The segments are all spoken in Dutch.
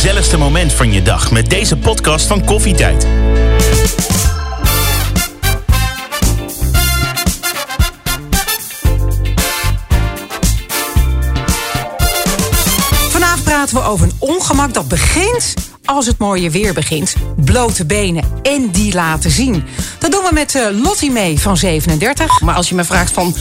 gezelligste moment van je dag met deze podcast van Koffietijd. Vandaag praten we over een ongemak dat begint als het mooie weer begint. Blote benen en die laten zien. Dat doen we met uh, Lottie mee van 37. Maar als je me vraagt van,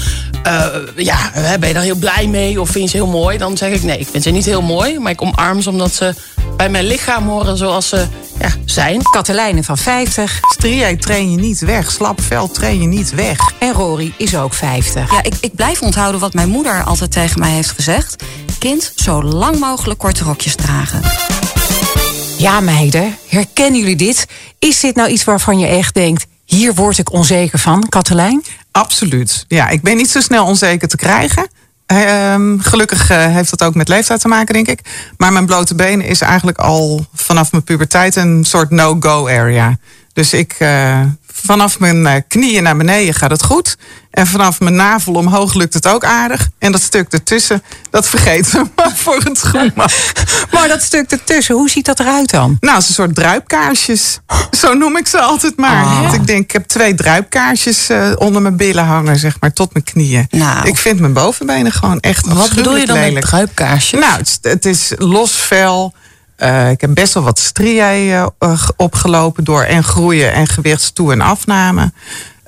uh, ja, ben je daar heel blij mee of vind je ze heel mooi? Dan zeg ik nee, ik vind ze niet heel mooi. Maar ik omarm ze omdat ze bij mijn lichaam horen zoals ze ja, zijn. Katelijne van 50. Strië train je niet weg. Slap vel train je niet weg. En Rory is ook 50. Ja, ik, ik blijf onthouden wat mijn moeder altijd tegen mij heeft gezegd. Kind, zo lang mogelijk korte rokjes dragen. Ja, meiden, herkennen jullie dit? Is dit nou iets waarvan je echt denkt... hier word ik onzeker van, Katelijn? Absoluut. Ja, ik ben niet zo snel onzeker te krijgen. Uh, gelukkig uh, heeft dat ook met leeftijd te maken, denk ik. Maar mijn blote benen is eigenlijk al vanaf mijn puberteit een soort no-go area. Dus ik, uh, vanaf mijn eh, knieën naar beneden gaat het goed. En vanaf mijn navel omhoog lukt het ook aardig. En dat stuk ertussen, dat vergeten we maar voor het goed Maar dat stuk ertussen, hoe ziet dat eruit dan? Nou, als een soort druipkaarsjes. Zo noem ik ze altijd maar. Ah. Ik denk, ik heb twee druipkaarsjes uh, onder mijn billen hangen, zeg maar, tot mijn knieën. Nou. Ik vind mijn bovenbenen gewoon echt Wat bedoel je dan lelijk. met druipkaarsjes? Nou, het, het is los vel. Uh, ik heb best wel wat striën uh, opgelopen door en groeien en gewichtstoe- en afname.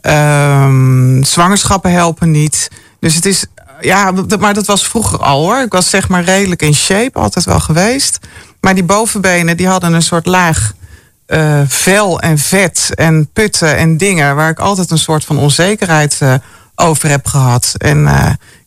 Um, zwangerschappen helpen niet. Dus het is, ja, maar dat was vroeger al hoor. Ik was zeg maar redelijk in shape, altijd wel geweest. Maar die bovenbenen, die hadden een soort laag uh, vel en vet en putten en dingen... waar ik altijd een soort van onzekerheid over heb gehad. En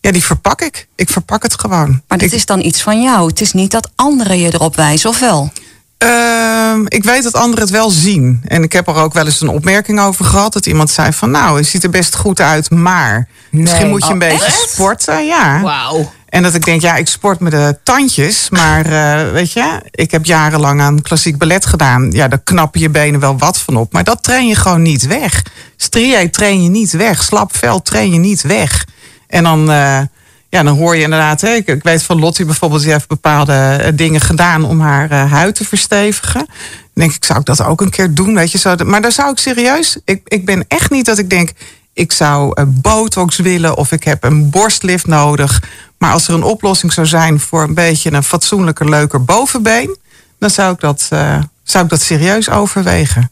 ja, die verpak ik. Ik verpak het gewoon. Maar dit ik, is dan iets van jou. Het is niet dat anderen je erop wijzen, of wel? Uh, ik weet dat anderen het wel zien. En ik heb er ook wel eens een opmerking over gehad. Dat iemand zei van nou, je ziet er best goed uit, maar... Nee. Misschien moet je een oh, beetje echt? sporten. Ja. Wauw. En dat ik denk, ja, ik sport met de tandjes. Maar uh, weet je, ik heb jarenlang aan klassiek ballet gedaan. Ja, daar knappen je benen wel wat van op. Maar dat train je gewoon niet weg. Strië train je niet weg. Slap vel train je niet weg. En dan, uh, ja, dan hoor je inderdaad, hè, ik, ik, weet van Lottie bijvoorbeeld, die heeft bepaalde dingen gedaan om haar huid te verstevigen. Dan denk ik, zou ik dat ook een keer doen? Weet je, maar daar zou ik serieus, ik, ik ben echt niet dat ik denk, ik zou botox willen of ik heb een borstlift nodig. Maar als er een oplossing zou zijn voor een beetje een fatsoenlijker, leuker bovenbeen, dan zou ik dat, zou ik dat serieus overwegen.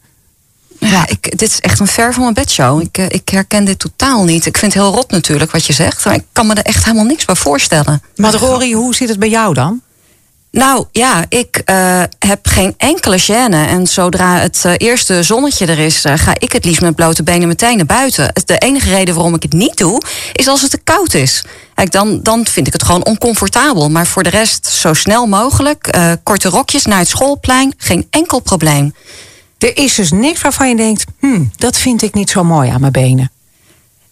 Ja, ik, dit is echt een ver van mijn bedshow. Ik, ik herken dit totaal niet. Ik vind het heel rot natuurlijk wat je zegt. Maar ik kan me er echt helemaal niks bij voorstellen. Maar Rory, hoe zit het bij jou dan? Nou ja, ik uh, heb geen enkele gêne. En zodra het uh, eerste zonnetje er is, uh, ga ik het liefst met blote benen meteen naar buiten. De enige reden waarom ik het niet doe, is als het te koud is. Kijk, dan, dan vind ik het gewoon oncomfortabel. Maar voor de rest zo snel mogelijk. korte rokjes naar het schoolplein, geen enkel probleem. Er is dus niks waarvan je denkt, hm, dat vind ik niet zo mooi aan mijn benen.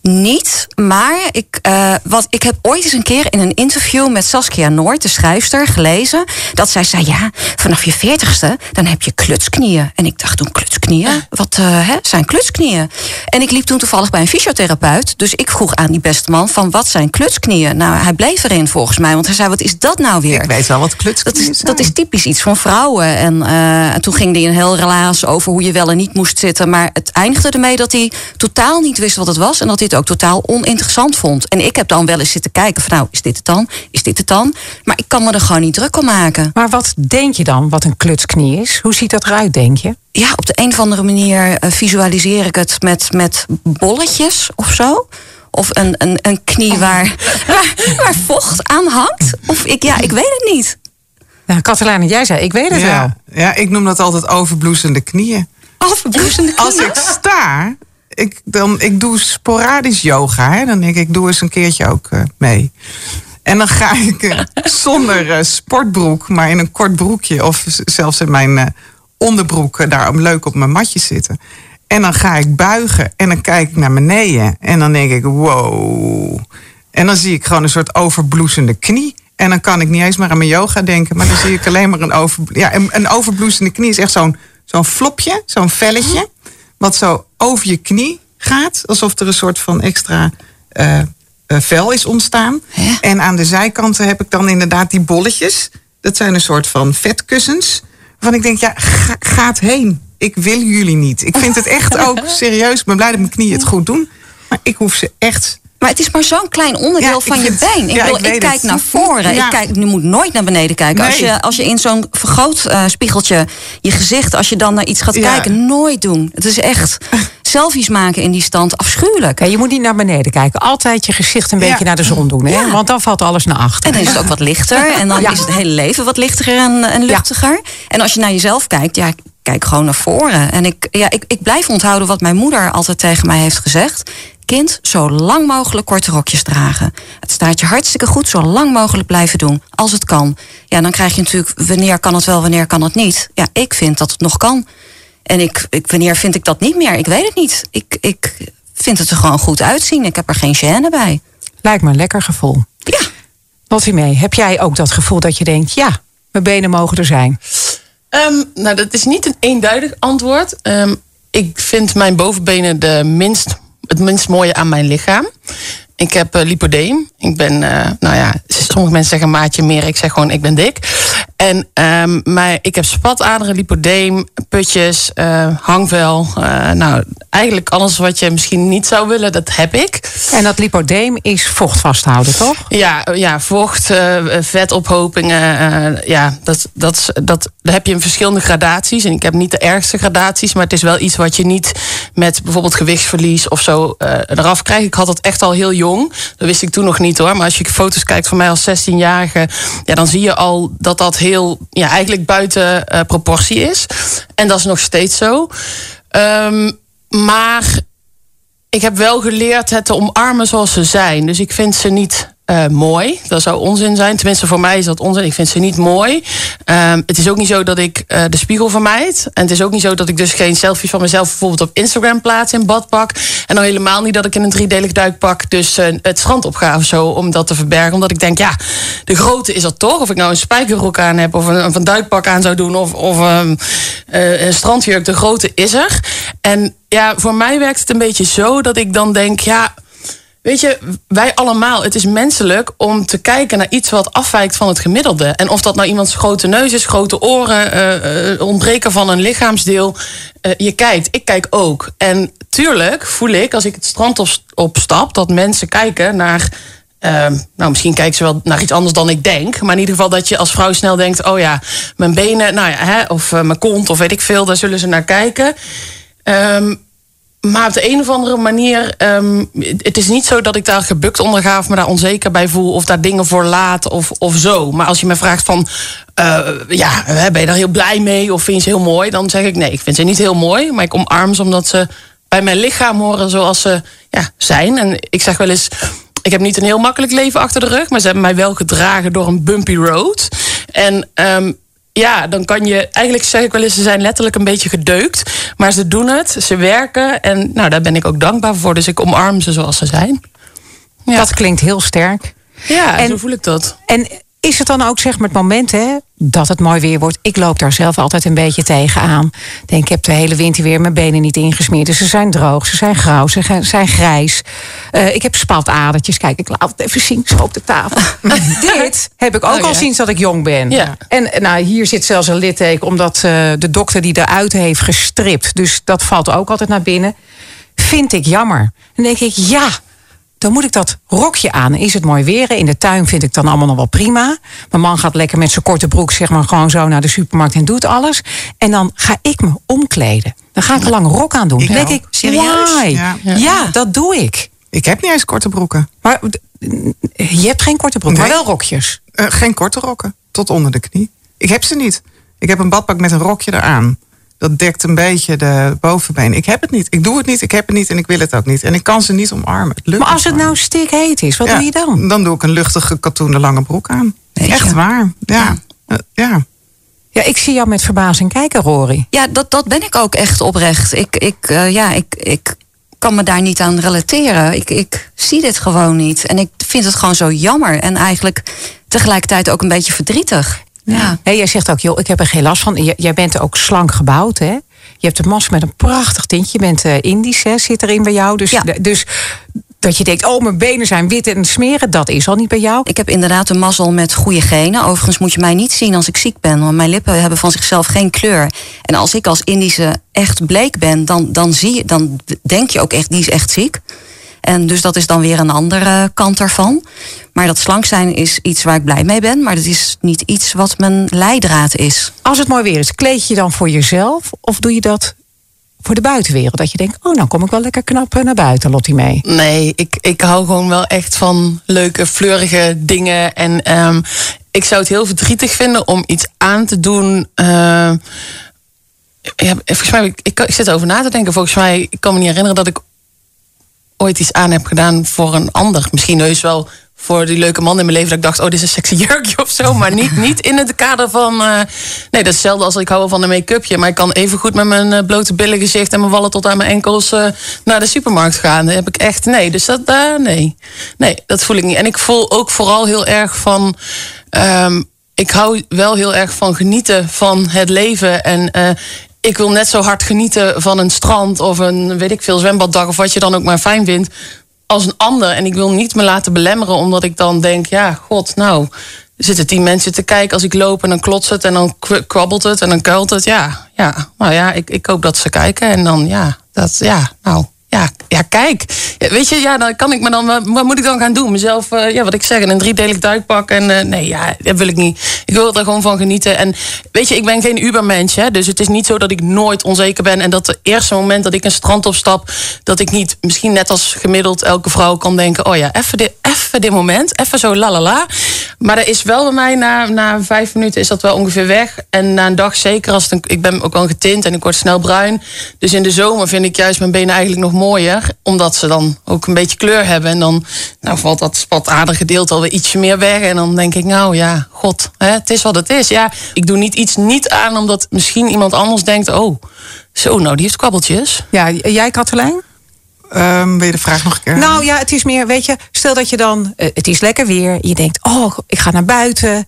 Niet, maar ik, uh, wat, ik heb ooit eens een keer in een interview met Saskia Noord, de schrijfster, gelezen. dat zij zei: Ja, vanaf je veertigste dan heb je klutsknieën. En ik dacht toen: Klutsknieën? Wat uh, hè, zijn klutsknieën? En ik liep toen toevallig bij een fysiotherapeut. Dus ik vroeg aan die beste man: van Wat zijn klutsknieën? Nou, hij bleef erin volgens mij, want hij zei: Wat is dat nou weer? Ik weet wel wat klutsknieën dat is, dat is typisch iets van vrouwen. En uh, toen ging hij een heel relaas over hoe je wel en niet moest zitten. Maar het eindigde ermee dat hij totaal niet wist wat het was. En dat hij het ook totaal oninteressant vond. En ik heb dan wel eens zitten kijken van nou, is dit het dan? Is dit het dan? Maar ik kan me er gewoon niet druk om maken. Maar wat denk je dan wat een klutsknie is? Hoe ziet dat eruit, denk je? Ja, op de een of andere manier uh, visualiseer ik het met, met bolletjes of zo. Of een, een, een knie oh. waar, waar, waar, vocht aan hangt. Of ik, ja, ik weet het niet. Nou, Katelijn, jij zei, ik weet het ja, wel. Ja, ik noem dat altijd overbloesende knieën. Overbloesende knieën? Als ik sta, ik, dan, ik doe sporadisch yoga. Hè? Dan denk ik, ik doe eens een keertje ook uh, mee. En dan ga ik uh, zonder uh, sportbroek, maar in een kort broekje... of zelfs in mijn onderbroek daar leuk op mijn matje zitten. En dan ga ik buigen en dan kijk ik naar beneden. En dan denk ik, wow. En dan zie ik gewoon een soort overbloesende knie. En dan kan ik niet eens maar aan mijn yoga denken... maar dan zie ik alleen maar een, over, ja, een, een overbloesende knie. is echt zo'n zo'n flopje, zo'n velletje wat zo over je knie gaat. Alsof er een soort van extra uh, vel is ontstaan. Hè? En aan de zijkanten heb ik dan inderdaad die bolletjes. Dat zijn een soort van vetkussens. Waarvan ik denk, ja, ga, gaat heen. Ik wil jullie niet. Ik vind het echt ook serieus. Ik ben blij dat mijn knieën het goed doen. Maar ik hoef ze echt Maar het is maar zo'n klein onderdeel Ja, van je been. Ik, ja, bedoel, ik kijk het. naar voren. Ja. Ik kijk, je moet nooit naar beneden kijken. Als, je, als je in zo'n vergrootspiegeltje je gezicht, als je dan naar iets gaat kijken, nooit doen. Het is echt selfies maken in die stand afschuwelijk. Ja, je moet niet naar beneden kijken. Altijd je gezicht een beetje Ja. naar de zon doen. Hè? Ja. Want dan valt alles naar achter. En dan is het ook wat lichter. En dan Ja. is het hele leven wat lichtiger en, en luchtiger. En als je naar jezelf kijkt, ja, kijk gewoon naar voren. En ik, ja, ik, ik blijf onthouden wat mijn moeder altijd tegen mij heeft gezegd. Kind, zo lang mogelijk korte rokjes dragen. Het staat je hartstikke goed, zo lang mogelijk blijven doen. Als het kan. Ja, dan krijg je natuurlijk, wanneer kan het wel, wanneer kan het niet. Ja, ik vind dat het nog kan. En ik, ik, wanneer vind ik dat niet meer? Ik weet het niet. Ik, ik vind het er gewoon goed uitzien. Ik heb er geen gêne bij. Lijkt me een lekker gevoel. Ja. Wat mee? Heb jij ook dat gevoel dat je denkt, ja, mijn benen mogen er zijn? Ehm, nou, dat is niet een eenduidig antwoord. Ehm, ik vind mijn bovenbenen de minst, het minst mooie aan mijn lichaam. Ik heb eh, lipodeem. Ik ben, eh, nou ja, sommige mensen zeggen maatje meer. Ik zeg gewoon, ik ben dik. En ehm, maar ik heb spataderen, lipodeem, putjes, eh, hangvel. Eh, nou, eigenlijk alles wat je misschien niet zou willen, dat heb ik. En dat lipodeem is vocht vasthouden, toch? Ja, ja vocht, eh, vetophopingen. ja, dat, dat, dat, daar heb je in verschillende gradaties. En ik heb niet de ergste gradaties, maar het is wel iets wat je niet met bijvoorbeeld gewichtsverlies of zo eraf krijgt. Ik had het echt al heel jong. Dat wist ik toen nog niet hoor. Maar als je foto's kijkt van mij als 16-jarige, ja, dan zie je al dat dat heel, ja, eigenlijk buiten eh, proportie is. En dat is nog steeds zo. Ehm, maar ik heb wel geleerd het te omarmen zoals ze zijn. Dus ik vind ze niet eh, mooi. Dat zou onzin zijn. Tenminste, voor mij is dat onzin. Ik vind ze niet mooi. Ehm, het is ook niet zo dat ik eh, de spiegel vermijd. En het is ook niet zo dat ik dus geen selfies van mezelf bijvoorbeeld op Instagram plaats in badpak. En dan helemaal niet dat ik in een driedelig duikpak dus eh, het strand op ga of zo om dat te verbergen. Omdat ik denk, ja, de grootte is er toch. Of ik nou een spijkerrok aan heb of een, duikpak aan zou doen of, of ehm, eh, een strandjurk. De grootte is er. En ja, voor mij werkt het een beetje zo dat ik dan denk, ja. Weet je, wij allemaal, het is menselijk om te kijken naar iets wat afwijkt van het gemiddelde. En of dat nou iemands grote neus is, grote oren, eh, eh, ontbreken van een lichaamsdeel. eh, je kijkt, ik kijk ook. En tuurlijk voel ik als ik het strand op, opstap dat mensen kijken naar. ehm, nou, misschien kijken ze wel naar iets anders dan ik denk. Maar in ieder geval dat je als vrouw snel denkt: oh ja, mijn benen, nou ja, hè, of mijn kont, of weet ik veel, daar zullen ze naar kijken. Ehm, maar op de een of andere manier, ehm, het is niet zo dat ik daar gebukt onder ga of me daar onzeker bij voel of daar dingen voor laat of, of zo. Maar als je me vraagt van, eh, ja, ben je daar heel blij mee of vind je ze heel mooi? Dan zeg ik nee, ik vind ze niet heel mooi, maar ik omarm ze omdat ze bij mijn lichaam horen zoals ze ja, zijn. En ik zeg wel eens, ik heb niet een heel makkelijk leven achter de rug, maar ze hebben mij wel gedragen door een bumpy road. En ehm, ja, dan kan je. Eigenlijk zeg ik wel eens, ze zijn letterlijk een beetje gedeukt. Maar ze doen het, ze werken. En nou, daar ben ik ook dankbaar voor. Dus ik omarm ze zoals ze zijn. Ja, Dat klinkt heel sterk. ja en- zo voel ik dat. En is het dan ook zeg maar het moment hè, dat het mooi weer wordt? Ik loop daar zelf altijd een beetje tegenaan. Ik Denk, ik heb de hele winter weer mijn benen niet ingesmeerd. Dus ze zijn droog, ze zijn grauw, ze zijn grijs. Eh, ik heb spatadertjes. Kijk, ik laat het even zien, zo op de tafel. Dit heb ik ook Oh, al ja. sinds dat ik jong ben. Ja. En nou, hier zit zelfs een litteken, omdat eh, de dokter die eruit heeft gestript. Dus dat valt ook altijd naar binnen. Vind ik jammer. Dan denk ik, ja, dan moet ik dat rokje aan. Is het mooi weer? In de tuin vind ik dan allemaal nog wel prima. Mijn man gaat lekker met zijn korte broek, zeg maar, gewoon zo naar de supermarkt en doet alles. En dan ga ik me omkleden. Dan ga ik een lange rok aan doen. Ik Dan denk ik, Serieus? Ja. Ja. dat doe ik. Ik heb niet eens korte broeken. Maar je hebt geen korte broek, maar wel rokjes. Eh, geen korte rokken. Tot onder de knie. Ik heb ze niet. Ik heb een badpak met een rokje eraan. Dat dekt een beetje de bovenbeen. Ik heb het niet. Ik doe het niet. Ik heb het niet. En ik wil het ook niet. En ik kan ze niet omarmen. Het lukt Maar als het nou stikheet is, wat Ja, doe je dan? Dan doe ik een luchtige katoenen lange broek aan. Weet je. Echt waar. Ja. Eh, ja. Ja, ik zie jou met verbazing kijken, Rory. Ja, dat, dat ben ik ook echt oprecht. Ik, ik, eh, ja, ik, ik kan me daar niet aan relateren. Ik, ik zie dit gewoon niet. En ik vind het gewoon zo jammer. En eigenlijk tegelijkertijd ook een beetje verdrietig. Ja. Jij zegt ook, joh, ik heb er geen last van. Jij bent ook slank gebouwd, hè? Je hebt een mas met een prachtig tintje. Je bent eh, Indisch, hè? Zit erin bij jou. Dus, Ja. dus dat je denkt, oh, mijn benen zijn wit en smeren. Dat is al niet bij jou. Ik heb inderdaad een mazzel met goede genen. Overigens moet je mij niet zien als ik ziek ben. Want mijn lippen hebben van zichzelf geen kleur. En als ik als Indische echt bleek ben, dan, dan, zie je, dan denk je ook echt, die is echt ziek. En dus dat is dan weer een andere kant ervan. Maar dat slank zijn is iets waar ik blij mee ben. Maar dat is niet iets wat mijn leidraad is. Als het mooi weer is, kleed je dan voor jezelf? Of doe je dat voor de buitenwereld? Dat je denkt, oh, nou kom ik wel lekker knap eh, naar buiten, Lottie mee. Nee, ik, ik hou gewoon wel echt van leuke, fleurige dingen. En ehm, ik zou het heel verdrietig vinden om iets aan te doen. Uh, ja, volgens mij, ik, ik, ik zit erover na te denken. Volgens mij, ik kan me niet herinneren dat ik ooit iets aan heb gedaan voor een ander. Misschien heus wel voor die leuke man in mijn leven dat ik dacht, oh, dit is een sexy jurkje of zo. Maar niet, niet in het kader van. Uh, nee, dat is hetzelfde als ik hou van een make-upje. Maar ik kan even goed met mijn uh, blote billen gezicht en mijn wallen tot aan mijn enkels uh, naar de supermarkt gaan. Dat heb ik echt. Nee, dus dat. nee. Nee, dat voel ik niet. En ik voel ook vooral heel erg van. Um, ik hou wel heel erg van genieten van het leven. En ik wil net zo hard genieten van een strand of een weet ik veel zwembaddag of wat je dan ook maar fijn vindt als een ander. En ik wil niet me laten belemmeren omdat ik dan denk, ja, god, nou, zitten tien mensen te kijken als ik loop en dan klotst het en dan krabbelt het en dan kuilt het. Ja, ja, nou ja, ik, ik hoop dat ze kijken en dan ja, dat, ja, nou, ja, ja, kijk. Weet je, ja, dan kan ik me dan. Wat moet ik dan gaan doen? Mezelf, uh, ja, wat ik zeg, een driedelig duikpak. En uh, nee, ja, dat wil ik niet. Ik wil er gewoon van genieten. En weet je, ik ben geen ubermensch. Hè, dus het is niet zo dat ik nooit onzeker ben. En dat het eerste moment dat ik een strand opstap, dat ik niet, misschien net als gemiddeld elke vrouw kan denken: oh ja, even dit, even dit moment, even zo la la la. Maar er is wel bij mij na, na vijf minuten is dat wel ongeveer weg. En na een dag zeker, als ik ben ook al getint en ik word snel bruin. Dus in de zomer vind ik juist mijn benen eigenlijk nog mooier. Omdat ze dan ook een beetje kleur hebben. En dan nou, valt dat spatader gedeelte alweer ietsje meer weg. En dan denk ik, nou ja, god, hè, het is wat het is. Ja, ik doe niet iets niet aan omdat misschien iemand anders denkt... oh, zo, nou, die heeft kwabbeltjes. Ja, jij Katelijn? Um, wil je de vraag nog een keer? Nou ja, het is meer, weet je, stel dat je dan, uh, het is lekker weer, je denkt, oh, ik ga naar buiten.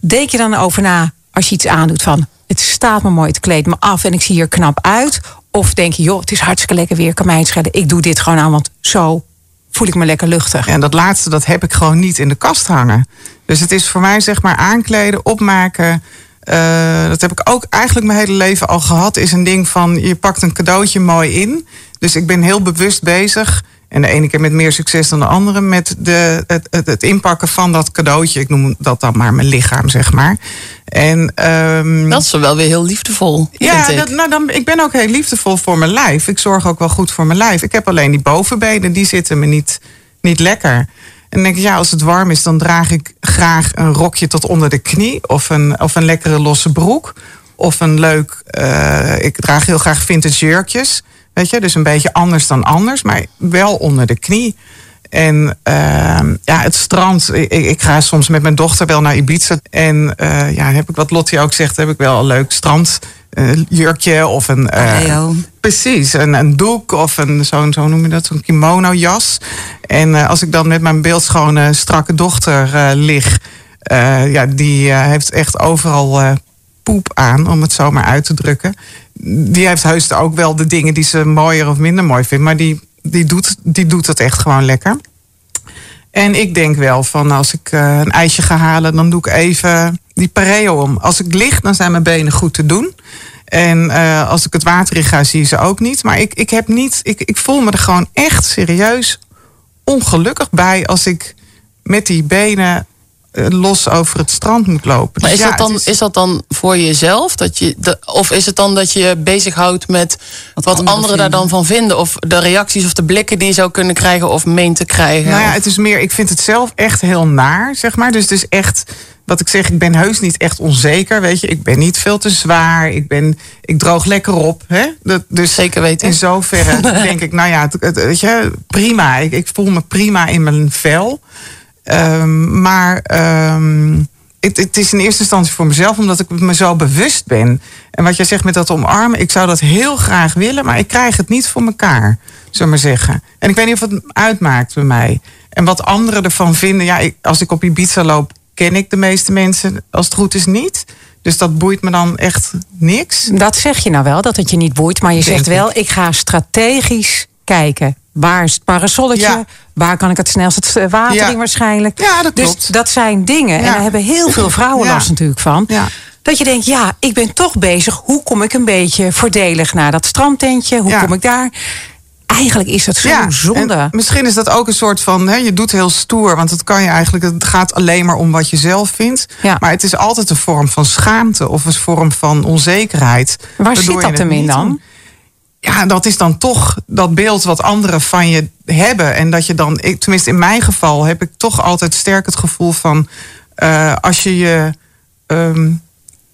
Denk je dan over na als je iets aandoet van, het staat me mooi, het kleedt me af en ik zie hier knap uit? Of denk je, joh, het is hartstikke lekker weer, kan mij het. Ik doe dit gewoon aan, want zo voel ik me lekker luchtig. En dat laatste, dat heb ik gewoon niet in de kast hangen. Dus het is voor mij zeg maar aankleden, opmaken. Uh, dat heb ik ook eigenlijk mijn hele leven al gehad. Is een ding van je pakt een cadeautje mooi in. Dus ik ben heel bewust bezig. En de ene keer met meer succes dan de andere. Met de, het, het, het inpakken van dat cadeautje. Ik noem dat dan maar mijn lichaam, zeg maar. En, um, dat is wel weer heel liefdevol. Ja, ik. Dat, nou, dan, ik ben ook heel liefdevol voor mijn lijf. Ik zorg ook wel goed voor mijn lijf. Ik heb alleen die bovenbenen, die zitten me niet, niet lekker. En dan denk ik, ja, als het warm is, dan draag ik graag een rokje tot onder de knie. Of een, of een lekkere losse broek. Of een leuk, uh, ik draag heel graag vintage jurkjes. Weet je, dus een beetje anders dan anders, maar wel onder de knie. En uh, ja, het strand. Ik, ik, ga soms met mijn dochter wel naar Ibiza. En uh, ja, heb ik wat Lottie ook zegt, heb ik wel een leuk strandjurkje uh, of een. Uh, precies, een, een doek of een zo'n, zo noem je dat, zo'n kimono jas. En als ik dan met mijn beeldschone, strakke dochter lig. ja, die heeft echt overal poep aan, om het zo maar uit te drukken. Die heeft heus ook wel de dingen die ze mooier of minder mooi vindt. Maar die, die, doet, die doet het echt gewoon lekker. En ik denk wel van als ik uh, een ijsje ga halen, dan doe ik even die pareo om. Als ik lig, dan zijn mijn benen goed te doen. En uh, als ik het water in ga, zie je ze ook niet. Maar ik, ik heb niet, ik, ik voel me er gewoon echt serieus ongelukkig bij als ik met die benen eh, los over het strand moet lopen. Maar is, dus ja, dat dan, is... is... dat dan voor jezelf? Dat je de, of is het dan dat je bezighoudt met wat, wat anderen, anderen daar dan van vinden? Of de reacties of de blikken die je zou kunnen krijgen of meent te krijgen? Nou ja, het is meer, ik vind het zelf echt heel naar, zeg maar. Dus het is echt wat ik zeg, ik ben heus niet echt onzeker. Weet je, ik ben niet veel te zwaar. Ik, ben, ik droog lekker op. Hè? Dat, dus Zeker weten. In zoverre denk ik, nou ja, het, het, weet je, prima. Ik, ik voel me prima in mijn vel. Um, maar um, het, het, is in eerste instantie voor mezelf, omdat ik me zo bewust ben. En wat jij zegt met dat omarmen, ik zou dat heel graag willen, maar ik krijg het niet voor elkaar, zullen maar zeggen. En ik weet niet of het uitmaakt bij mij. En wat anderen ervan vinden, ja, ik, als ik op Ibiza loop, ken ik de meeste mensen, als het goed is, niet. Dus dat boeit me dan echt niks. Dat zeg je nou wel, dat het je niet boeit. Maar je zegt wel, ik ga strategisch kijken Waar is het parasolletje? Ja. Waar kan ik het snelst het eh, water Ja. in waarschijnlijk? Ja, dat dus klopt. dat zijn dingen. En daar hebben heel veel vrouwen last natuurlijk van. Dat je denkt, ja, ik ben toch bezig. Hoe kom ik een beetje voordelig naar dat strandtentje? Hoe kom ik daar? Eigenlijk is dat zo zonde. en misschien is dat ook een soort van, hè, je doet heel stoer, want het kan je eigenlijk, het gaat alleen maar om wat je zelf vindt. Ja. Maar het is altijd een vorm van schaamte of een vorm van onzekerheid. Waar zit dat hem in dan? Ja, dat is dan toch dat beeld wat anderen van je hebben. En dat je dan, ik, tenminste in mijn geval, heb ik toch altijd sterk het gevoel van eh, als je je ehm,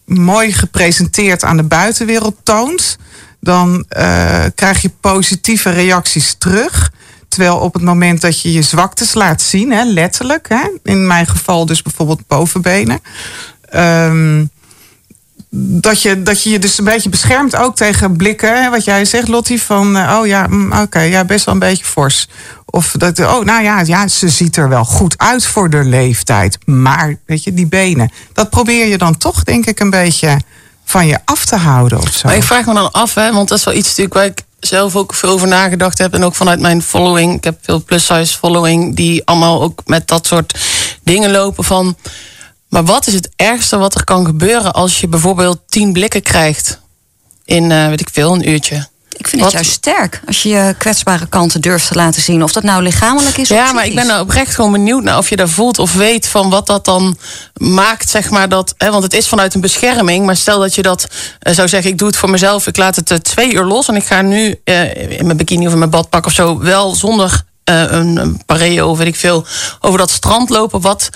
mooi gepresenteerd aan de buitenwereld toont, dan eh, krijg je positieve reacties terug. Terwijl op het moment dat je je zwaktes laat zien, hè, letterlijk, hè, in mijn geval dus bijvoorbeeld bovenbenen. ehm, dat je, dat je je dus een beetje beschermt ook tegen blikken. Hè, wat jij zegt, Lottie, van eh, oh ja, mm, oké, ja, best wel een beetje fors. Of dat, oh nou ja, ja, ze ziet er wel goed uit voor de leeftijd. Maar, weet je, die benen. Dat probeer je dan toch, denk ik, een beetje van je af te houden of zo. Maar ik vraag me dan af, hè, want dat is wel iets natuurlijk waar ik zelf ook veel over nagedacht heb. En ook vanuit mijn following. Ik heb veel plus-size following die allemaal ook met dat soort dingen lopen van. Maar wat is het ergste wat er kan gebeuren als je bijvoorbeeld tien blikken krijgt in, eh, weet ik veel, een uurtje? Ik vind Wat- het juist sterk als je je kwetsbare kanten durft te laten zien. Of dat nou lichamelijk is of Ja, maar ik ben nou oprecht gewoon benieuwd naar of je daar voelt of weet van wat dat dan maakt, zeg maar dat. Hè, want het is vanuit een bescherming. Maar stel dat je dat eh, zou zeggen, ik doe het voor mezelf, ik laat het eh, twee uur los en ik ga nu eh, in mijn bikini of in mijn badpak of zo wel zonder een, een pareo of weet ik veel over dat strand lopen. Wat,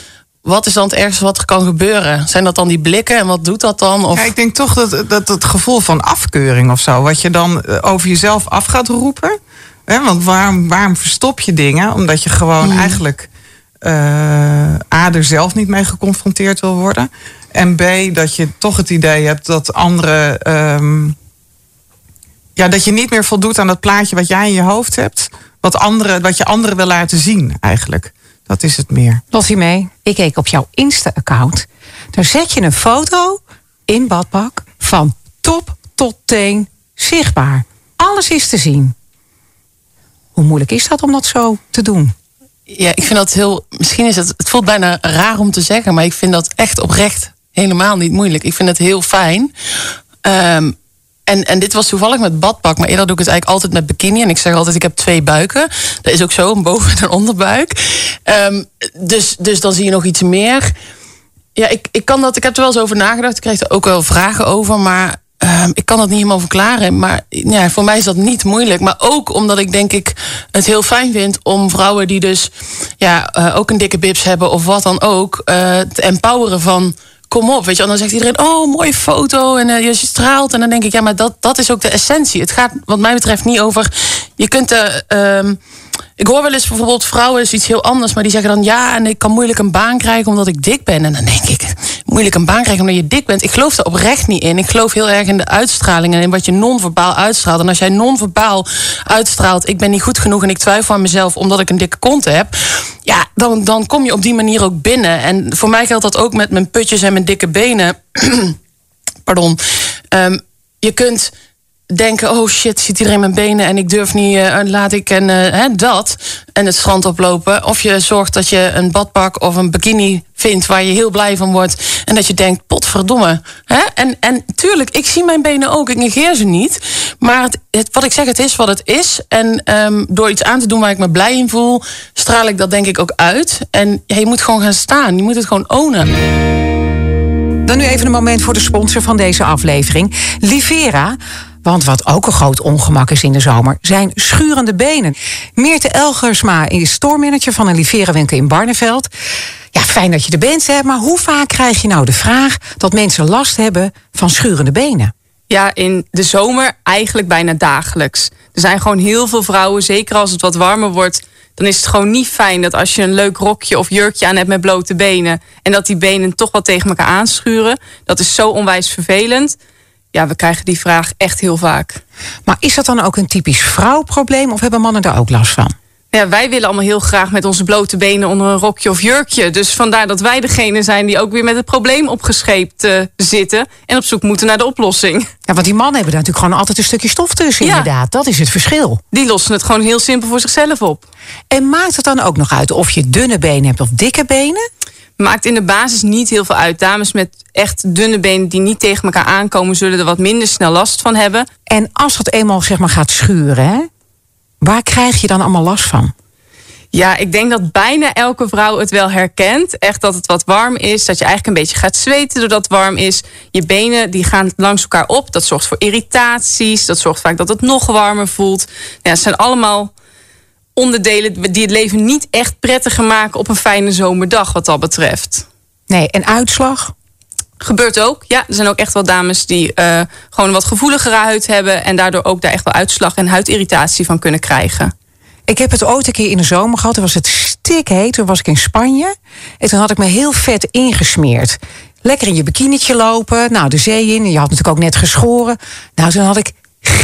wat is dan het ergste wat er kan gebeuren? Zijn dat dan die blikken en wat doet dat dan? Of... Ja, ik denk toch dat, dat het gevoel van afkeuring of zo, wat je dan eh, over jezelf af gaat roepen. Hè, want waarom, waarom verstop je dingen? Omdat je gewoon Mm. eigenlijk eh, A, er zelf niet mee geconfronteerd wil worden. En B, dat je toch het idee hebt dat anderen. ehm, ja, dat je niet meer voldoet aan dat plaatje wat jij in je hoofd hebt. Wat, anderen, wat je anderen wil laten zien, eigenlijk. Dat is het meer. Lottie mee, ik keek op jouw Insta-account. Daar zet je een foto in badpak van top tot teen zichtbaar. Alles is te zien. Hoe moeilijk is dat om dat zo te doen? Ja, ik vind dat heel. Misschien is het. Het voelt bijna raar om te zeggen, maar ik vind dat echt oprecht helemaal niet moeilijk. Ik vind het heel fijn. Ehm, en, en dit was toevallig met badpak, maar eerder doe ik het eigenlijk altijd met bikini. En ik zeg altijd, ik heb twee buiken. Dat is ook zo, een boven- en onderbuik. Ehm, dus, dus dan zie je nog iets meer. Ja, ik, ik kan dat. Ik heb er wel eens over nagedacht. Ik kreeg er ook wel vragen over, maar ehm, ik kan dat niet helemaal verklaren. Maar ja, voor mij is dat niet moeilijk. Maar ook omdat ik denk ik het heel fijn vind om vrouwen die dus ja, eh, ook een dikke bibs hebben of wat dan ook, eh, te empoweren van. Kom op, weet je. En dan zegt iedereen, oh, mooie foto en eh, je straalt. En dan denk ik, ja, maar dat, dat is ook de essentie. Het gaat wat mij betreft niet over... Je kunt... eh, ehm, ik hoor wel eens bijvoorbeeld vrouwen is iets heel anders, maar die zeggen dan ja, en ik kan moeilijk een baan krijgen omdat ik dik ben. En dan denk ik, moeilijk een baan krijgen omdat je dik bent. Ik geloof daar oprecht niet in. Ik geloof heel erg in de uitstraling en in wat je non-verbaal uitstraalt. En als jij non-verbaal uitstraalt, ik ben niet goed genoeg en ik twijfel aan mezelf omdat ik een dikke kont heb. Ja, dan, dan kom je op die manier ook binnen. En voor mij geldt dat ook met mijn putjes en mijn dikke benen. Pardon. Ehm, je kunt denken, oh shit, ziet iedereen mijn benen en ik durf niet, eh, laat ik en eh, dat en het strand oplopen. Of je zorgt dat je een badpak of een bikini waar je heel blij van wordt en dat je denkt, potverdomme. Hè? En, en tuurlijk, ik zie mijn benen ook, ik negeer ze niet. Maar het, wat ik zeg, het is wat het is. En ehm, door iets aan te doen waar ik me blij in voel, straal ik dat denk ik ook uit. En je moet gewoon gaan staan, je moet het gewoon ownen. Dan nu even een moment voor de sponsor van deze aflevering. Livera. Want wat ook een groot ongemak is in de zomer, zijn schurende benen. Meerte Elgersma is stoormanager van een Livera winkel in Barneveld. Ja, fijn dat je er bent, hè, maar hoe vaak krijg je nou de vraag dat mensen last hebben van schurende benen? Ja, in de zomer eigenlijk bijna dagelijks. Er zijn gewoon heel veel vrouwen, zeker als het wat warmer wordt. Dan is het gewoon niet fijn dat als je een leuk rokje of jurkje aan hebt met blote benen. en dat die benen toch wat tegen elkaar aanschuren. Dat is zo onwijs vervelend. Ja, we krijgen die vraag echt heel vaak. Maar is dat dan ook een typisch vrouwprobleem of hebben mannen daar ook last van? Ja, wij willen allemaal heel graag met onze blote benen onder een rokje of jurkje. Dus vandaar dat wij degene zijn die ook weer met het probleem opgescheept uh, zitten. En op zoek moeten naar de oplossing. Ja, want die mannen hebben daar natuurlijk gewoon altijd een stukje stof tussen, Ja. inderdaad. Dat is het verschil. Die lossen het gewoon heel simpel voor zichzelf op. En maakt het dan ook nog uit of je dunne benen hebt of dikke benen? Maakt in de basis niet heel veel uit. Dames met echt dunne benen die niet tegen elkaar aankomen, zullen er wat minder snel last van hebben. En als dat eenmaal zeg maar gaat schuren, hè, waar krijg je dan allemaal last van? Ja, ik denk dat bijna elke vrouw het wel herkent. Echt dat het wat warm is. Dat je eigenlijk een beetje gaat zweten doordat het warm is. Je benen die gaan langs elkaar op. Dat zorgt voor irritaties. Dat zorgt vaak dat het nog warmer voelt. Ja, het zijn allemaal onderdelen die het leven niet echt prettiger maken op een fijne zomerdag wat dat betreft. Nee, en uitslag? Gebeurt ook. Ja, er zijn ook echt wel dames die eh, gewoon wat gevoeligere huid hebben. En daardoor ook daar echt wel uitslag en huidirritatie van kunnen krijgen. Ik heb het ooit een keer in de zomer gehad. Toen was het stikheet. Toen was ik in Spanje. En toen had ik me heel vet ingesmeerd. Lekker in je bikinietje lopen. Nou, de zee in. Je had natuurlijk ook net geschoren. Nou, toen had ik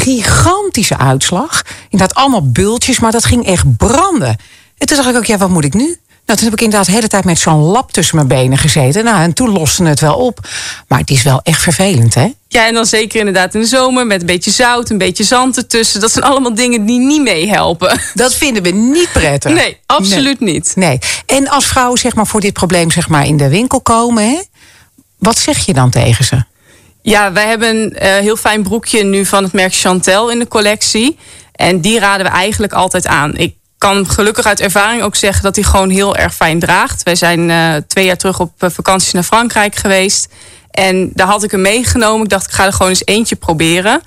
gigantische uitslag. Inderdaad, allemaal bultjes. Maar dat ging echt branden. En toen dacht ik ook, ja, wat moet ik nu? Nou, toen heb ik inderdaad de hele tijd met zo'n lap tussen mijn benen gezeten. Nou, en toen loste het wel op. Maar het is wel echt vervelend, hè? Ja, en dan zeker inderdaad in de zomer met een beetje zout, een beetje zand ertussen. Dat zijn allemaal dingen die niet meehelpen. Dat vinden we niet prettig. Nee, absoluut niet. Nee. En als vrouwen zeg maar, voor dit probleem zeg maar, in de winkel komen, hè, wat zeg je dan tegen ze? Ja, wij hebben een eh, heel fijn broekje nu van het merk Chantel in de collectie. En die raden we eigenlijk altijd aan. Ik kan gelukkig uit ervaring ook zeggen dat hij gewoon heel erg fijn draagt. Wij zijn eh, twee jaar terug op eh, vakantie naar Frankrijk geweest. En daar had ik hem meegenomen. Ik dacht, ik ga er gewoon eens eentje proberen.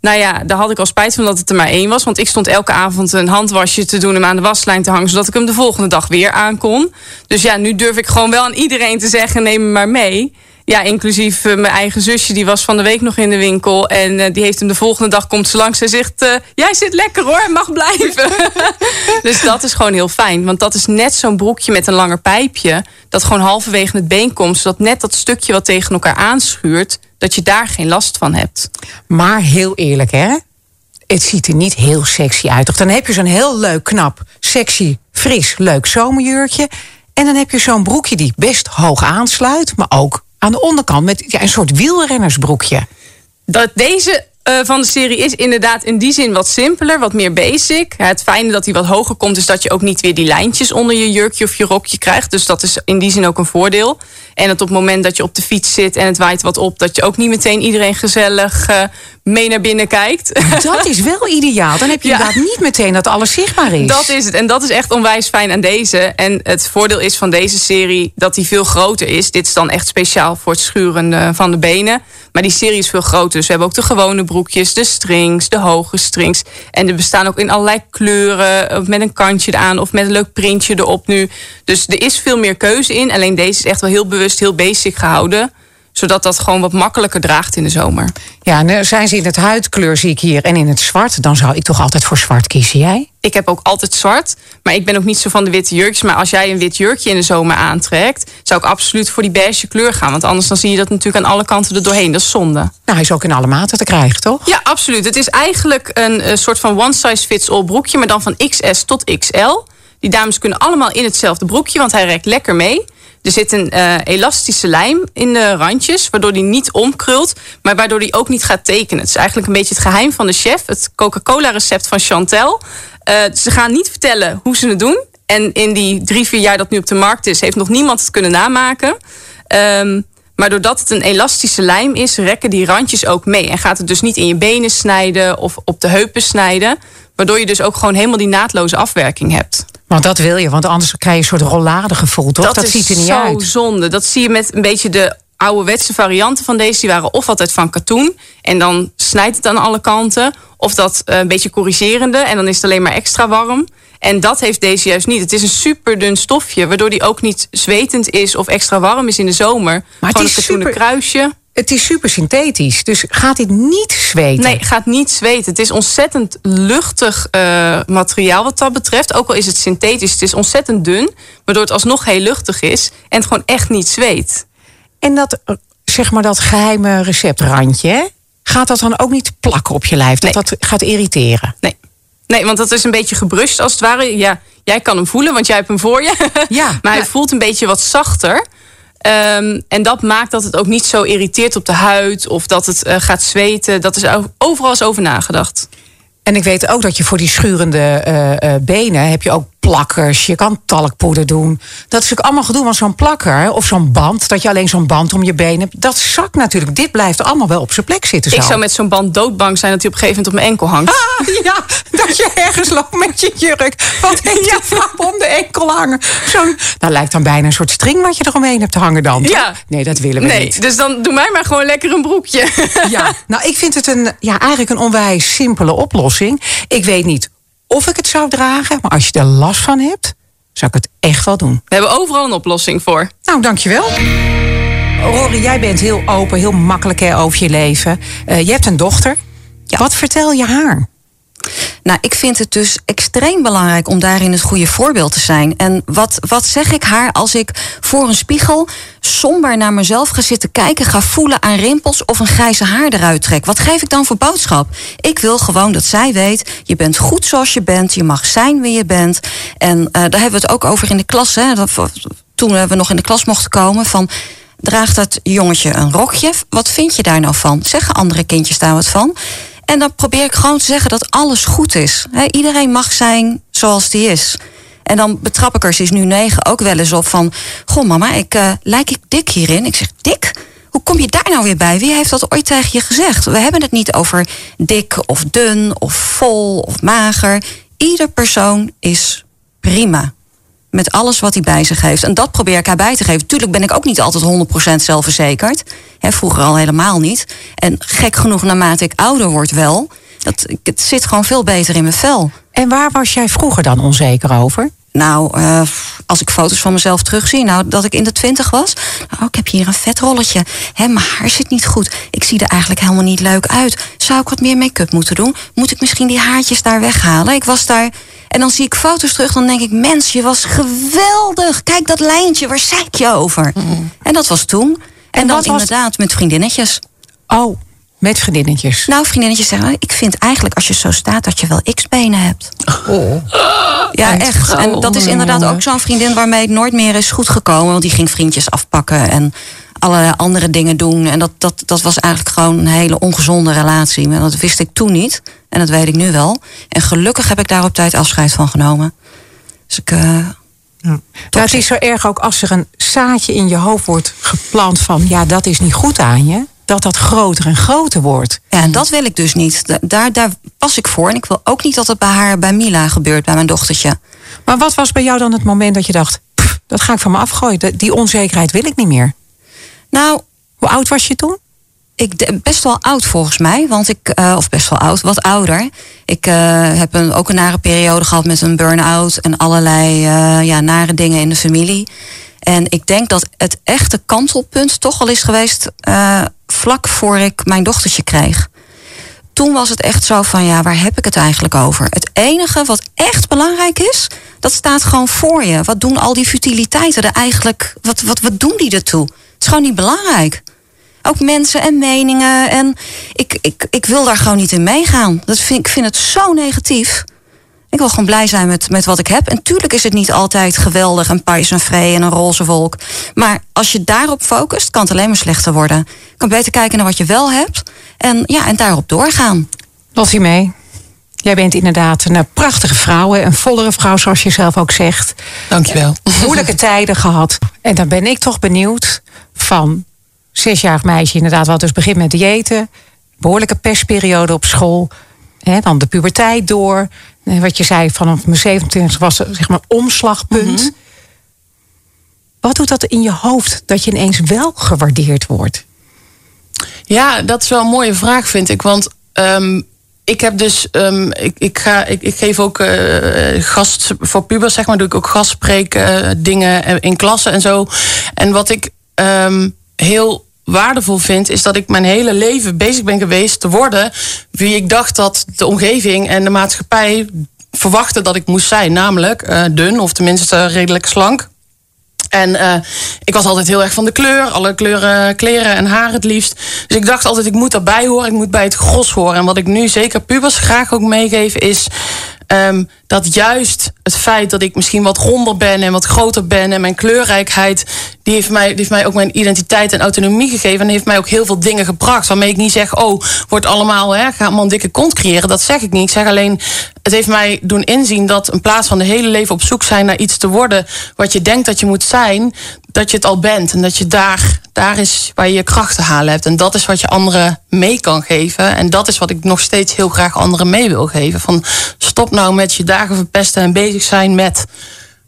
Nou ja, daar had ik al spijt van dat het er maar één was. Want ik stond elke avond een handwasje te doen... en hem aan de waslijn te hangen... zodat ik hem de volgende dag weer aan kon. Dus ja, nu durf ik gewoon wel aan iedereen te zeggen... neem hem maar mee. Ja, inclusief eh, mijn eigen zusje, die was van de week nog in de winkel. En eh, die heeft hem de volgende dag, komt ze langs. Zij zegt, eh, jij zit lekker hoor, mag blijven. dus dat is gewoon heel fijn. Want dat is net zo'n broekje met een langer pijpje... dat gewoon halverwege het been komt... zodat net dat stukje wat tegen elkaar aanschuurt... dat je daar geen last van hebt. Maar heel eerlijk, hè? Het ziet er niet heel sexy uit. Toch? Dan heb je zo'n heel leuk, knap, sexy, fris, leuk zomerjurkje. En dan heb je zo'n broekje die best hoog aansluit, maar ook aan de onderkant met ja, een soort wielrennersbroekje. Dat deze eh, van de serie is inderdaad in die zin wat simpeler, wat meer basic. Het fijne dat hij wat hoger komt, is dat je ook niet weer die lijntjes onder je jurkje of je rokje krijgt. Dus dat is in die zin ook een voordeel. En dat op het moment dat je op de fiets zit en het waait wat op, dat je ook niet meteen iedereen gezellig eh, mee naar binnen kijkt. Dat is wel ideaal. Dan heb je Ja. inderdaad niet meteen dat alles zichtbaar is. Dat is het. En dat is echt onwijs fijn aan deze. En het voordeel is van deze serie dat die veel groter is. Dit is dan echt speciaal voor het schuren eh, van de benen. Maar die serie is veel groter. Dus we hebben ook de gewone broekjes, de strings, de hoge strings. En er bestaan ook in allerlei kleuren. Of met een kantje eraan of met een leuk printje erop nu. Dus er is veel meer keuze in. Alleen deze is echt wel heel bewust, heel basic gehouden. Zodat dat gewoon wat makkelijker draagt in de zomer. Ja, eh, zijn ze in het huidkleur, zie ik hier, en in het zwart, dan zou ik toch altijd voor zwart kiezen. Jij? ik heb ook altijd zwart. Maar ik ben ook niet zo van de witte jurkjes. Maar als jij een wit jurkje in de zomer aantrekt... zou ik absoluut voor die beige kleur gaan. Want anders dan zie je dat natuurlijk aan alle kanten er doorheen. Dat is zonde. Nou, hij is ook in alle maten te krijgen, toch? Ja, absoluut. Het is eigenlijk een, eh, soort van one-size-fits-all broekje... maar dan van XS tot XL. Die dames kunnen allemaal in hetzelfde broekje... want hij rekt lekker mee. Er zit een eh, elastische lijm in de randjes... waardoor die niet omkrult, maar waardoor die ook niet gaat tekenen. Het is eigenlijk een beetje het geheim van de chef. Het Coca-Cola-recept van Chantel. Eh, ze gaan niet vertellen hoe ze het doen. En in die drie, vier jaar dat nu op de markt is... heeft nog niemand het kunnen namaken. Ehm, maar doordat het een elastische lijm is, rekken die randjes ook mee. En gaat het dus niet in je benen snijden of op de heupen snijden. Waardoor je dus ook gewoon helemaal die naadloze afwerking hebt. Want dat wil je, want anders krijg je een soort rollade gevoel, toch? Dat, is ziet er niet zo uit. zonde. Dat zie je met een beetje de ouderwetse varianten van deze. Die waren of altijd van katoen. En dan snijdt het aan alle kanten. Of dat eh, een beetje corrigerende. En dan is het alleen maar extra warm. En dat heeft deze juist niet. Het is een super dun stofje. Waardoor die ook niet zwetend is of extra warm is in de zomer. het Gewoon is een katoenen super- kruisje. Het is super synthetisch, dus gaat dit niet zweten? Nee, gaat niet zweten. Het is ontzettend luchtig eh, materiaal wat dat betreft. Ook al is het synthetisch, het is ontzettend dun. Waardoor het alsnog heel luchtig is. En het gewoon echt niet zweet. En dat, eh, zeg maar, dat geheime receptrandje, gaat dat dan ook niet plakken op je lijf? Dat Nee. dat gaat irriteren? Nee. Nee, want dat is een beetje gebrust als het ware. Ja, jij kan hem voelen, want jij hebt hem voor je. Ja. maar hij voelt een beetje wat zachter. Ehm, en dat maakt dat het ook niet zo irriteert op de huid of dat het eh, gaat zweten. Dat is overal eens over nagedacht. En ik weet ook dat je voor die schurende eh, eh, benen heb je ook plakkers. Je kan talkpoeder doen. Dat is natuurlijk allemaal gedoe, want zo'n plakker of zo'n band, dat je alleen zo'n band om je benen hebt, dat zakt natuurlijk. Dit blijft allemaal wel op zijn plek zitten. Zo. Ik zou met zo'n band doodbang zijn dat hij op een gegeven moment op mijn enkel hangt. Ah, ja, dat je ergens loopt met je jurk. Wat heeft die vrouw om de enkel hangen? Zo, dat lijkt dan bijna een soort string wat je eromheen hebt te hangen dan. toch? Ja. Nee, dat willen we Nee, niet. dus dan doe mij maar gewoon lekker een broekje. Ja, nou, ik vind het een, ja, eigenlijk een onwijs simpele oplossing. Ik weet niet of ik het zou dragen, maar als je er last van hebt, zou ik het echt wel doen. We hebben overal een oplossing voor. Nou, dankjewel. Rory, jij bent heel open, heel makkelijk hè, over je leven. Eh, je hebt een dochter. Wat vertel je haar? Nou, ik vind het dus extreem belangrijk om daarin het goede voorbeeld te zijn. En wat, wat zeg ik haar als ik voor een spiegel somber naar mezelf ga zitten kijken, ga voelen aan rimpels of een grijze haar eruit trek? Wat geef ik dan voor boodschap? Ik wil gewoon dat zij weet, je bent goed zoals je bent, je mag zijn wie je bent. En eh, daar hebben we het ook over in de klas. Hè, toen we nog in de klas mochten komen van draagt dat jongetje een rokje? Wat vind je daar nou van? Zeggen andere kindjes daar wat van? En dan probeer ik gewoon te zeggen dat alles goed is. Iedereen mag zijn zoals die is. En dan betrap ik er, ze nu negen, ook wel eens op van... Goh mama, ik, uh, lijk ik dik hierin? Ik zeg, dik? Hoe kom je daar nou weer bij? Wie heeft dat ooit tegen je gezegd? We hebben het niet over dik of dun of vol of mager. Ieder persoon is prima. Met alles wat hij bij zich heeft. En dat probeer ik haar bij te geven. Tuurlijk ben ik ook niet altijd 100% zelfverzekerd. He, vroeger al helemaal niet. En gek genoeg, naarmate ik ouder word, wel. Dat, het zit gewoon veel beter in mijn vel. En waar was jij vroeger dan onzeker over? Nou, uh, als ik foto's van mezelf terugzie, nou, dat ik in de twintig was. Oh, ik heb hier een vetrolletje. Hé, mijn haar zit niet goed. Ik zie er eigenlijk helemaal niet leuk uit. Zou ik wat meer make-up moeten doen? Moet ik misschien die haartjes daar weghalen? Ik was daar. En dan zie ik foto's terug, dan denk ik, mens, je was geweldig. Kijk dat lijntje, waar zei ik je over? Mm. En dat was toen. En, en dan was... inderdaad met vriendinnetjes. Oh, met vriendinnetjes? Nou, vriendinnetjes zeggen, ik vind eigenlijk als je zo staat dat je wel x-benen hebt. Oh. Ja, echt. En dat is inderdaad ook zo'n vriendin waarmee het nooit meer is goed gekomen. Want die ging vriendjes afpakken en allerlei andere dingen doen. En dat, dat, dat was eigenlijk gewoon een hele ongezonde relatie. Maar dat wist ik toen niet. En dat weet ik nu wel. En gelukkig heb ik daar op tijd afscheid van genomen. Dus ik. Uh, ja. Nou, het is zo erg ook als er een zaadje in je hoofd wordt geplant van ja, dat is niet goed aan je. Dat dat groter en groter wordt. Ja, en dat wil ik dus niet. Daar, daar pas ik voor. En ik wil ook niet dat het bij haar, bij Mila gebeurt, bij mijn dochtertje. Maar wat was bij jou dan het moment dat je dacht: dat ga ik van me afgooien? Die onzekerheid wil ik niet meer. Nou, hoe oud was je toen? Ik best wel oud volgens mij, want ik, uh, of best wel oud, wat ouder. Ik uh, heb een, ook een nare periode gehad met een burn-out en allerlei uh, ja, nare dingen in de familie. En ik denk dat het echte kantelpunt toch al is geweest vlak voor ik mijn dochtertje kreeg. Toen was het echt zo van, ja, waar heb ik het eigenlijk over? Het enige wat echt belangrijk is, dat staat gewoon voor je. Wat doen al die futiliteiten er eigenlijk, wat, wat, wat doen die ertoe? Het is gewoon niet belangrijk. Ook mensen en meningen. En ik, ik, ik wil daar gewoon niet in meegaan. Dat vind, ik vind het zo negatief. Ik wil gewoon blij zijn met, met wat ik heb. En tuurlijk is het niet altijd geweldig en pais en vrij en een roze wolk. Maar als je daarop focust, kan het alleen maar slechter worden. Je kan beter kijken naar wat je wel hebt. En, ja, en daarop doorgaan. Lottie mee. Jij bent inderdaad een prachtige vrouw, een vollere vrouw, zoals je zelf ook zegt. Dankjewel. Moeilijke tijden gehad. En dan ben ik toch benieuwd van zesjarig meisje, inderdaad, wat dus begint met diëten. Behoorlijke pestperiode op school. Hè, dan de puberteit door. Wat je zei, vanaf mijn 27 was zeg maar omslagpunt. Mm -hmm. Wat doet dat in je hoofd dat je ineens wel gewaardeerd wordt? Ja, dat is wel een mooie vraag, vind ik. Want um, ik heb dus, um, ik, ik, ga, ik, ik geef ook uh, gast voor pubers, zeg maar, doe ik ook gastspreken, uh, dingen in klassen en zo. En wat ik um, heel waardevol vind, is dat ik mijn hele leven bezig ben geweest te worden wie ik dacht dat de omgeving en de maatschappij verwachten dat ik moest zijn. Namelijk uh, dun of tenminste redelijk slank. En uh, ik was altijd heel erg van de kleur, alle kleuren, kleren en haar het liefst. Dus ik dacht altijd, ik moet daarbij horen, ik moet bij het gros horen. En wat ik nu zeker pubers graag ook meegeef is... ehm, dat juist het feit dat ik misschien wat ronder ben en wat groter ben en mijn kleurrijkheid, die heeft mij, die heeft mij ook mijn identiteit en autonomie gegeven. En heeft mij ook heel veel dingen gebracht. Waarmee ik niet zeg, oh, wordt allemaal, hè, ga allemaal een dikke kont creëren. Dat zeg ik niet. Ik zeg alleen, het heeft mij doen inzien dat in plaats van de hele leven op zoek zijn naar iets te worden wat je denkt dat je moet zijn, dat je het al bent. En dat je daar, daar is waar je je kracht te halen hebt. En dat is wat je anderen mee kan geven. En dat is wat ik nog steeds heel graag anderen mee wil geven. Van stop nou met je dagen verpesten en bezig zijn met.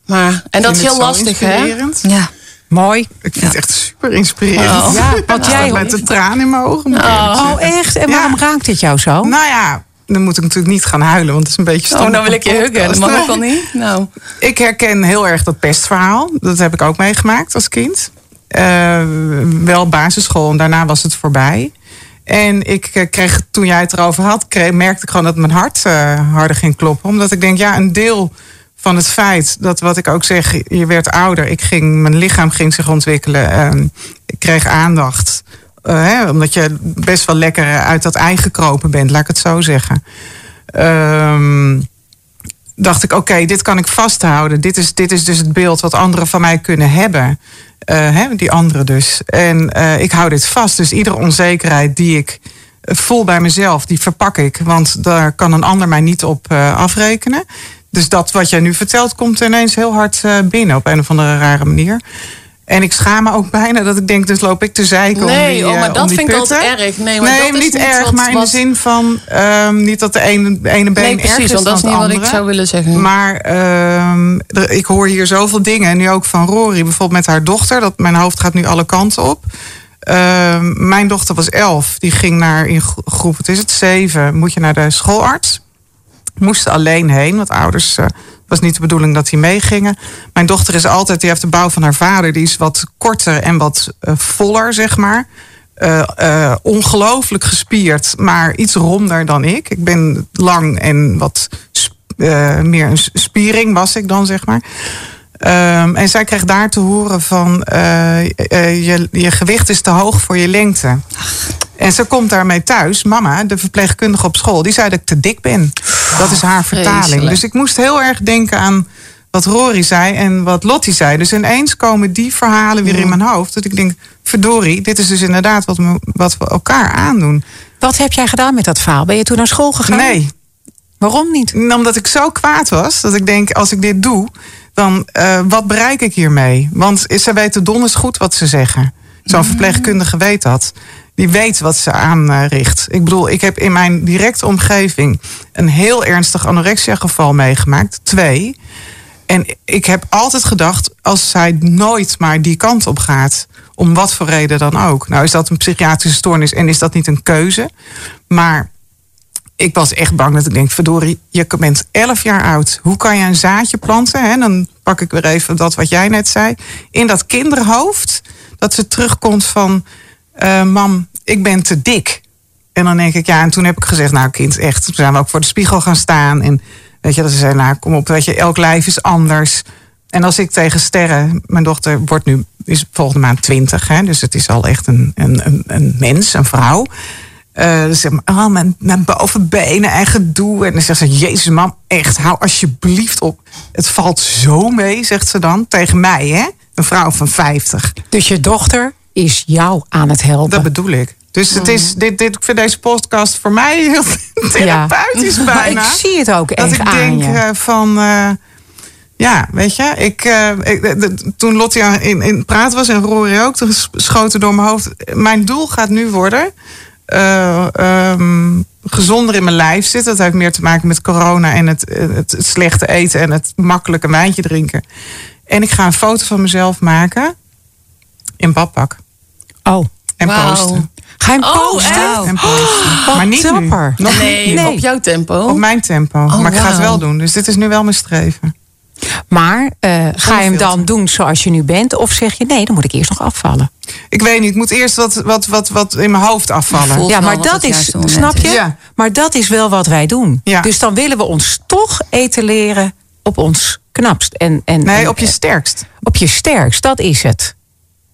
Maar, en dat is heel lastig, hè? Ja. Mooi. Ik vind het echt super inspirerend. Oh. Ja, want jij... Met de traan in mijn ogen. Oh, echt? En Ja. waarom raakt dit jou zo? Nou ja, dan moet ik natuurlijk niet gaan huilen, want het is een beetje stom. Oh, dan wil ik je huggen. Dat mag ook al niet. Nou. Ik herken heel erg dat pestverhaal. Dat heb ik ook meegemaakt als kind. Eh, wel basisschool en daarna was het voorbij. En ik eh, kreeg, toen jij het erover had, kreeg, merkte ik gewoon dat mijn hart eh, harder ging kloppen. Omdat ik denk, ja, een deel van het feit dat wat ik ook zeg, je werd ouder. Ik ging, mijn lichaam ging zich ontwikkelen. ehm, ik kreeg aandacht. Hè, omdat je best wel lekker uit dat ei gekropen bent, laat ik het zo zeggen. Ehm, dacht ik, oké, dit kan ik vasthouden. Dit is, dit is dus het beeld wat anderen van mij kunnen hebben. Eh, hè, die anderen dus. En eh, ik hou dit vast. Dus iedere onzekerheid die ik voel bij mezelf, die verpak ik. Want daar kan een ander mij niet op eh, afrekenen. Dus dat wat jij nu vertelt, komt ineens heel hard binnen op een of andere rare manier. En ik schaam me ook bijna dat ik denk, dus loop ik te zeiken om Nee, oh, eh, maar om dat die vind ik altijd erg. Nee, maar Nee, dat is niet niet erg, wat- maar in wat- de zin van ehm, niet dat de ene, ene been Nee, precies, is want dat is niet wat ik zou willen zeggen. Maar ehm, ik hoor hier zoveel dingen. En nu ook van Rory, bijvoorbeeld met haar dochter. Dat mijn hoofd gaat nu alle kanten op. Ehm, mijn dochter was elf. Die ging naar in gro- groep, wat is het, zeven. Moet je naar de schoolarts. Moest alleen heen, want ouders... eh, was niet de bedoeling dat die meegingen. Mijn dochter is altijd, die heeft de bouw van haar vader. Die is wat korter en wat eh, voller, zeg maar. Eh, eh, ongelooflijk gespierd, maar iets ronder dan ik. Ik ben lang en wat meer een spiering was ik dan, zeg maar. Ehm, en zij kreeg daar te horen van je, je gewicht is te hoog voor je lengte. En ze komt daarmee thuis. Mama, de verpleegkundige op school, die zei dat ik te dik ben. Dat is haar vertaling. vreselijk. Dus ik moest heel erg denken aan wat Rory zei en wat Lottie zei. Dus ineens komen die verhalen weer in mijn hoofd. Dat ik denk, verdorie, dit is dus inderdaad wat, me, wat we elkaar aandoen. Wat heb jij gedaan met dat verhaal? Ben je toen naar school gegaan? Nee, Waarom niet? omdat ik zo kwaad was dat ik denk, als ik dit doe, dan eh, wat bereik ik hiermee? Want ze weten donders goed wat ze zeggen. Zo'n verpleegkundige weet dat. Die weet wat ze aanricht. Ik bedoel, ik heb in mijn directe omgeving een heel ernstig anorexia-geval meegemaakt. Twee. En ik heb altijd gedacht, als zij nooit maar die kant op gaat, om wat voor reden dan ook. Nou is dat een psychiatrische stoornis en is dat niet een keuze. Maar ik was echt bang dat ik denk, verdorie, je bent 11 jaar oud. Hoe kan je een zaadje planten? Hè? Dan pak ik weer even dat wat jij net zei. In dat kinderhoofd, dat ze terugkomt van, eh, mam, ik ben te dik. En dan denk ik, ja, en toen heb ik gezegd, nou kind, echt. Toen zijn we ook voor de spiegel gaan staan. En weet je, dat ze zei, nou kom op, weet je, elk lijf is anders. En als ik tegen Sterren, mijn dochter wordt nu, is volgende maand 20, hè, dus het is al echt een, een, een, mens, een vrouw. Eh dus zeg maar, oh, mijn, mijn bovenbenen en gedoe. En dan zegt ze, jezus mam, echt, hou alsjeblieft op. Het valt zo mee, zegt ze dan, tegen mij, hè. Een vrouw van 50. Dus je dochter is jou aan het helpen. Dat bedoel ik. Dus het is, dit, dit, ik vind deze podcast voor mij heel therapeutisch bijna. ik zie het ook dat echt ik aan denk je. eh, van... eh, ja, weet je, ik, eh, ik, de- toen Lottie in, in praat was en Rory ook, toen schoten door mijn hoofd. Mijn doel gaat nu worden eh, ehm, gezonder in mijn lijf zitten. Dat heeft meer te maken met corona en het, het, het slechte eten en het makkelijke wijntje drinken. En ik ga een foto van mezelf maken in badpak Oh, en posten. ga je hem Oh, posten? En posten. Wat maar niet dapper. nu. Nog Nee, niet op jouw tempo. Op mijn tempo. Oh, maar ik ga het wel doen. Dus dit is nu wel mijn streven. Maar eh, ga je hem dan doen zoals je nu bent? Of zeg je nee, dan moet ik eerst nog afvallen? Ik weet niet, ik moet eerst wat, wat, wat, wat in mijn hoofd afvallen. Ja, maar dat is, snap je? Ja. Maar dat is wel wat wij doen. Ja. Dus dan willen we ons toch etaleren op ons knapst. En, en, Nee, en- op je sterkst. op je sterkst, dat is het.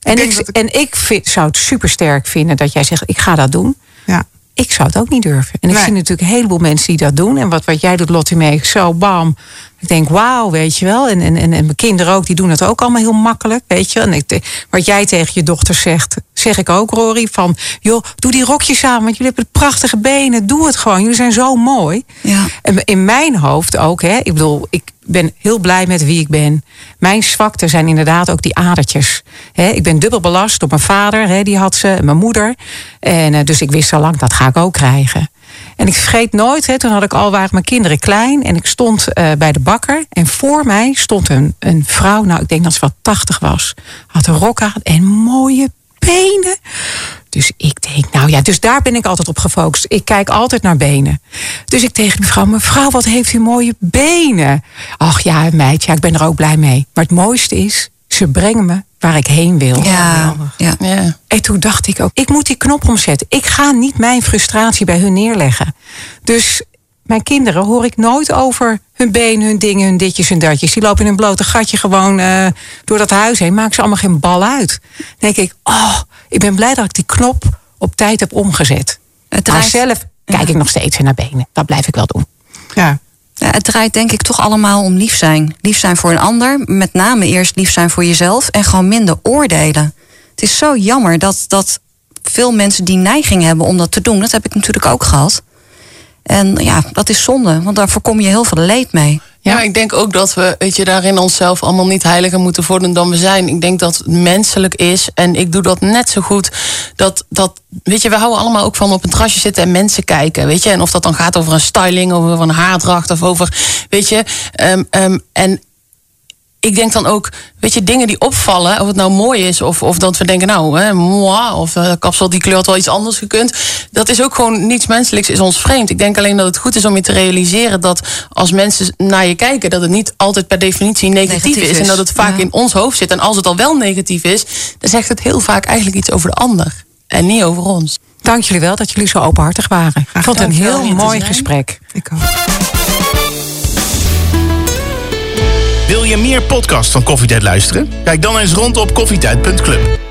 En ik, dat ik- en ik vind, zou het super sterk vinden dat jij zegt: ik ga dat doen. Ja. Ik zou het ook niet durven. En ik zie natuurlijk een heleboel mensen die dat doen. En wat, wat jij doet, Lottie mee, zo bam. Ik denk, wauw, weet je wel. En, en, en, en mijn kinderen ook, die doen het ook allemaal heel makkelijk, weet je. En ik, wat jij tegen je dochter zegt, zeg ik ook, Rory. Van, joh, doe die rokjes aan, want jullie hebben prachtige benen. Doe het gewoon, jullie zijn zo mooi. Ja. En in mijn hoofd ook, hè. Ik bedoel, ik ben heel blij met wie ik ben. Mijn zwakte zijn inderdaad ook die adertjes. Ik ben dubbel belast door mijn vader, hè, die had ze, en mijn moeder. En eh, dus ik wist al lang, dat ga ik ook krijgen. En ik vergeet nooit, toen had ik al, waren mijn kinderen klein. En ik stond eh, bij de bakker. En voor mij stond een, een vrouw, nou ik denk dat ze wel 80 was. Had een rok aan en mooie benen. Dus ik denk, nou ja, dus daar ben ik altijd op gefocust. Ik kijk altijd naar benen. Dus ik tegen mevrouw, mevrouw, wat heeft u mooie benen? Ach ja, meidje, ja, ik ben er ook blij mee. Maar het mooiste is, ze brengen me waar ik heen wil. Ja, ja. Ja. En toen dacht ik ook, ik moet die knop omzetten. Ik ga niet mijn frustratie bij hun neerleggen. Dus mijn kinderen hoor ik nooit over hun benen, hun dingen, hun ditjes en datjes. Die lopen in een blote gatje gewoon eh, door dat huis heen. Maak ze allemaal geen bal uit. Dan denk ik, oh, ik ben blij dat ik die knop op tijd heb omgezet. Het Maar draait, zelf kijk ik nog steeds naar benen. Dat blijf ik wel doen. Ja. ja, het draait denk ik toch allemaal om lief zijn. Lief zijn voor een ander. Met name eerst lief zijn voor jezelf. En gewoon minder oordelen. Het is zo jammer dat, dat veel mensen die neiging hebben om dat te doen. Dat heb ik natuurlijk ook gehad. En ja, dat is zonde. Want daar voorkom je heel veel leed mee. Ja, maar ik denk ook dat we, weet je, daarin onszelf allemaal niet heiliger moeten worden dan we zijn. Ik denk dat het menselijk is en ik doe dat net zo goed. Dat, dat, weet je, we houden allemaal ook van op een terrasje zitten en mensen kijken, weet je. En of dat dan gaat over een styling, over een haardracht, of over, weet je. ehm, en ik denk dan ook, weet je, dingen die opvallen, of het nou mooi is, of, of dat we denken, nou, hè, moi, of eh, kapsel die kleur had wel iets anders gekund. Dat is ook gewoon niets menselijks, is ons vreemd. Ik denk alleen dat het goed is om je te realiseren dat als mensen naar je kijken, dat het niet altijd per definitie negatief, Negatief is, is, En dat het vaak ja. in ons hoofd zit. En als het al wel negatief is, dan zegt het heel vaak eigenlijk iets over de ander. En niet over ons. Dank jullie wel dat jullie zo openhartig waren. Ik vond het een heel mooi gesprek. Ik ook. Wil je meer podcasts van Koffietijd luisteren? Kijk dan eens rond op koffietijd.club.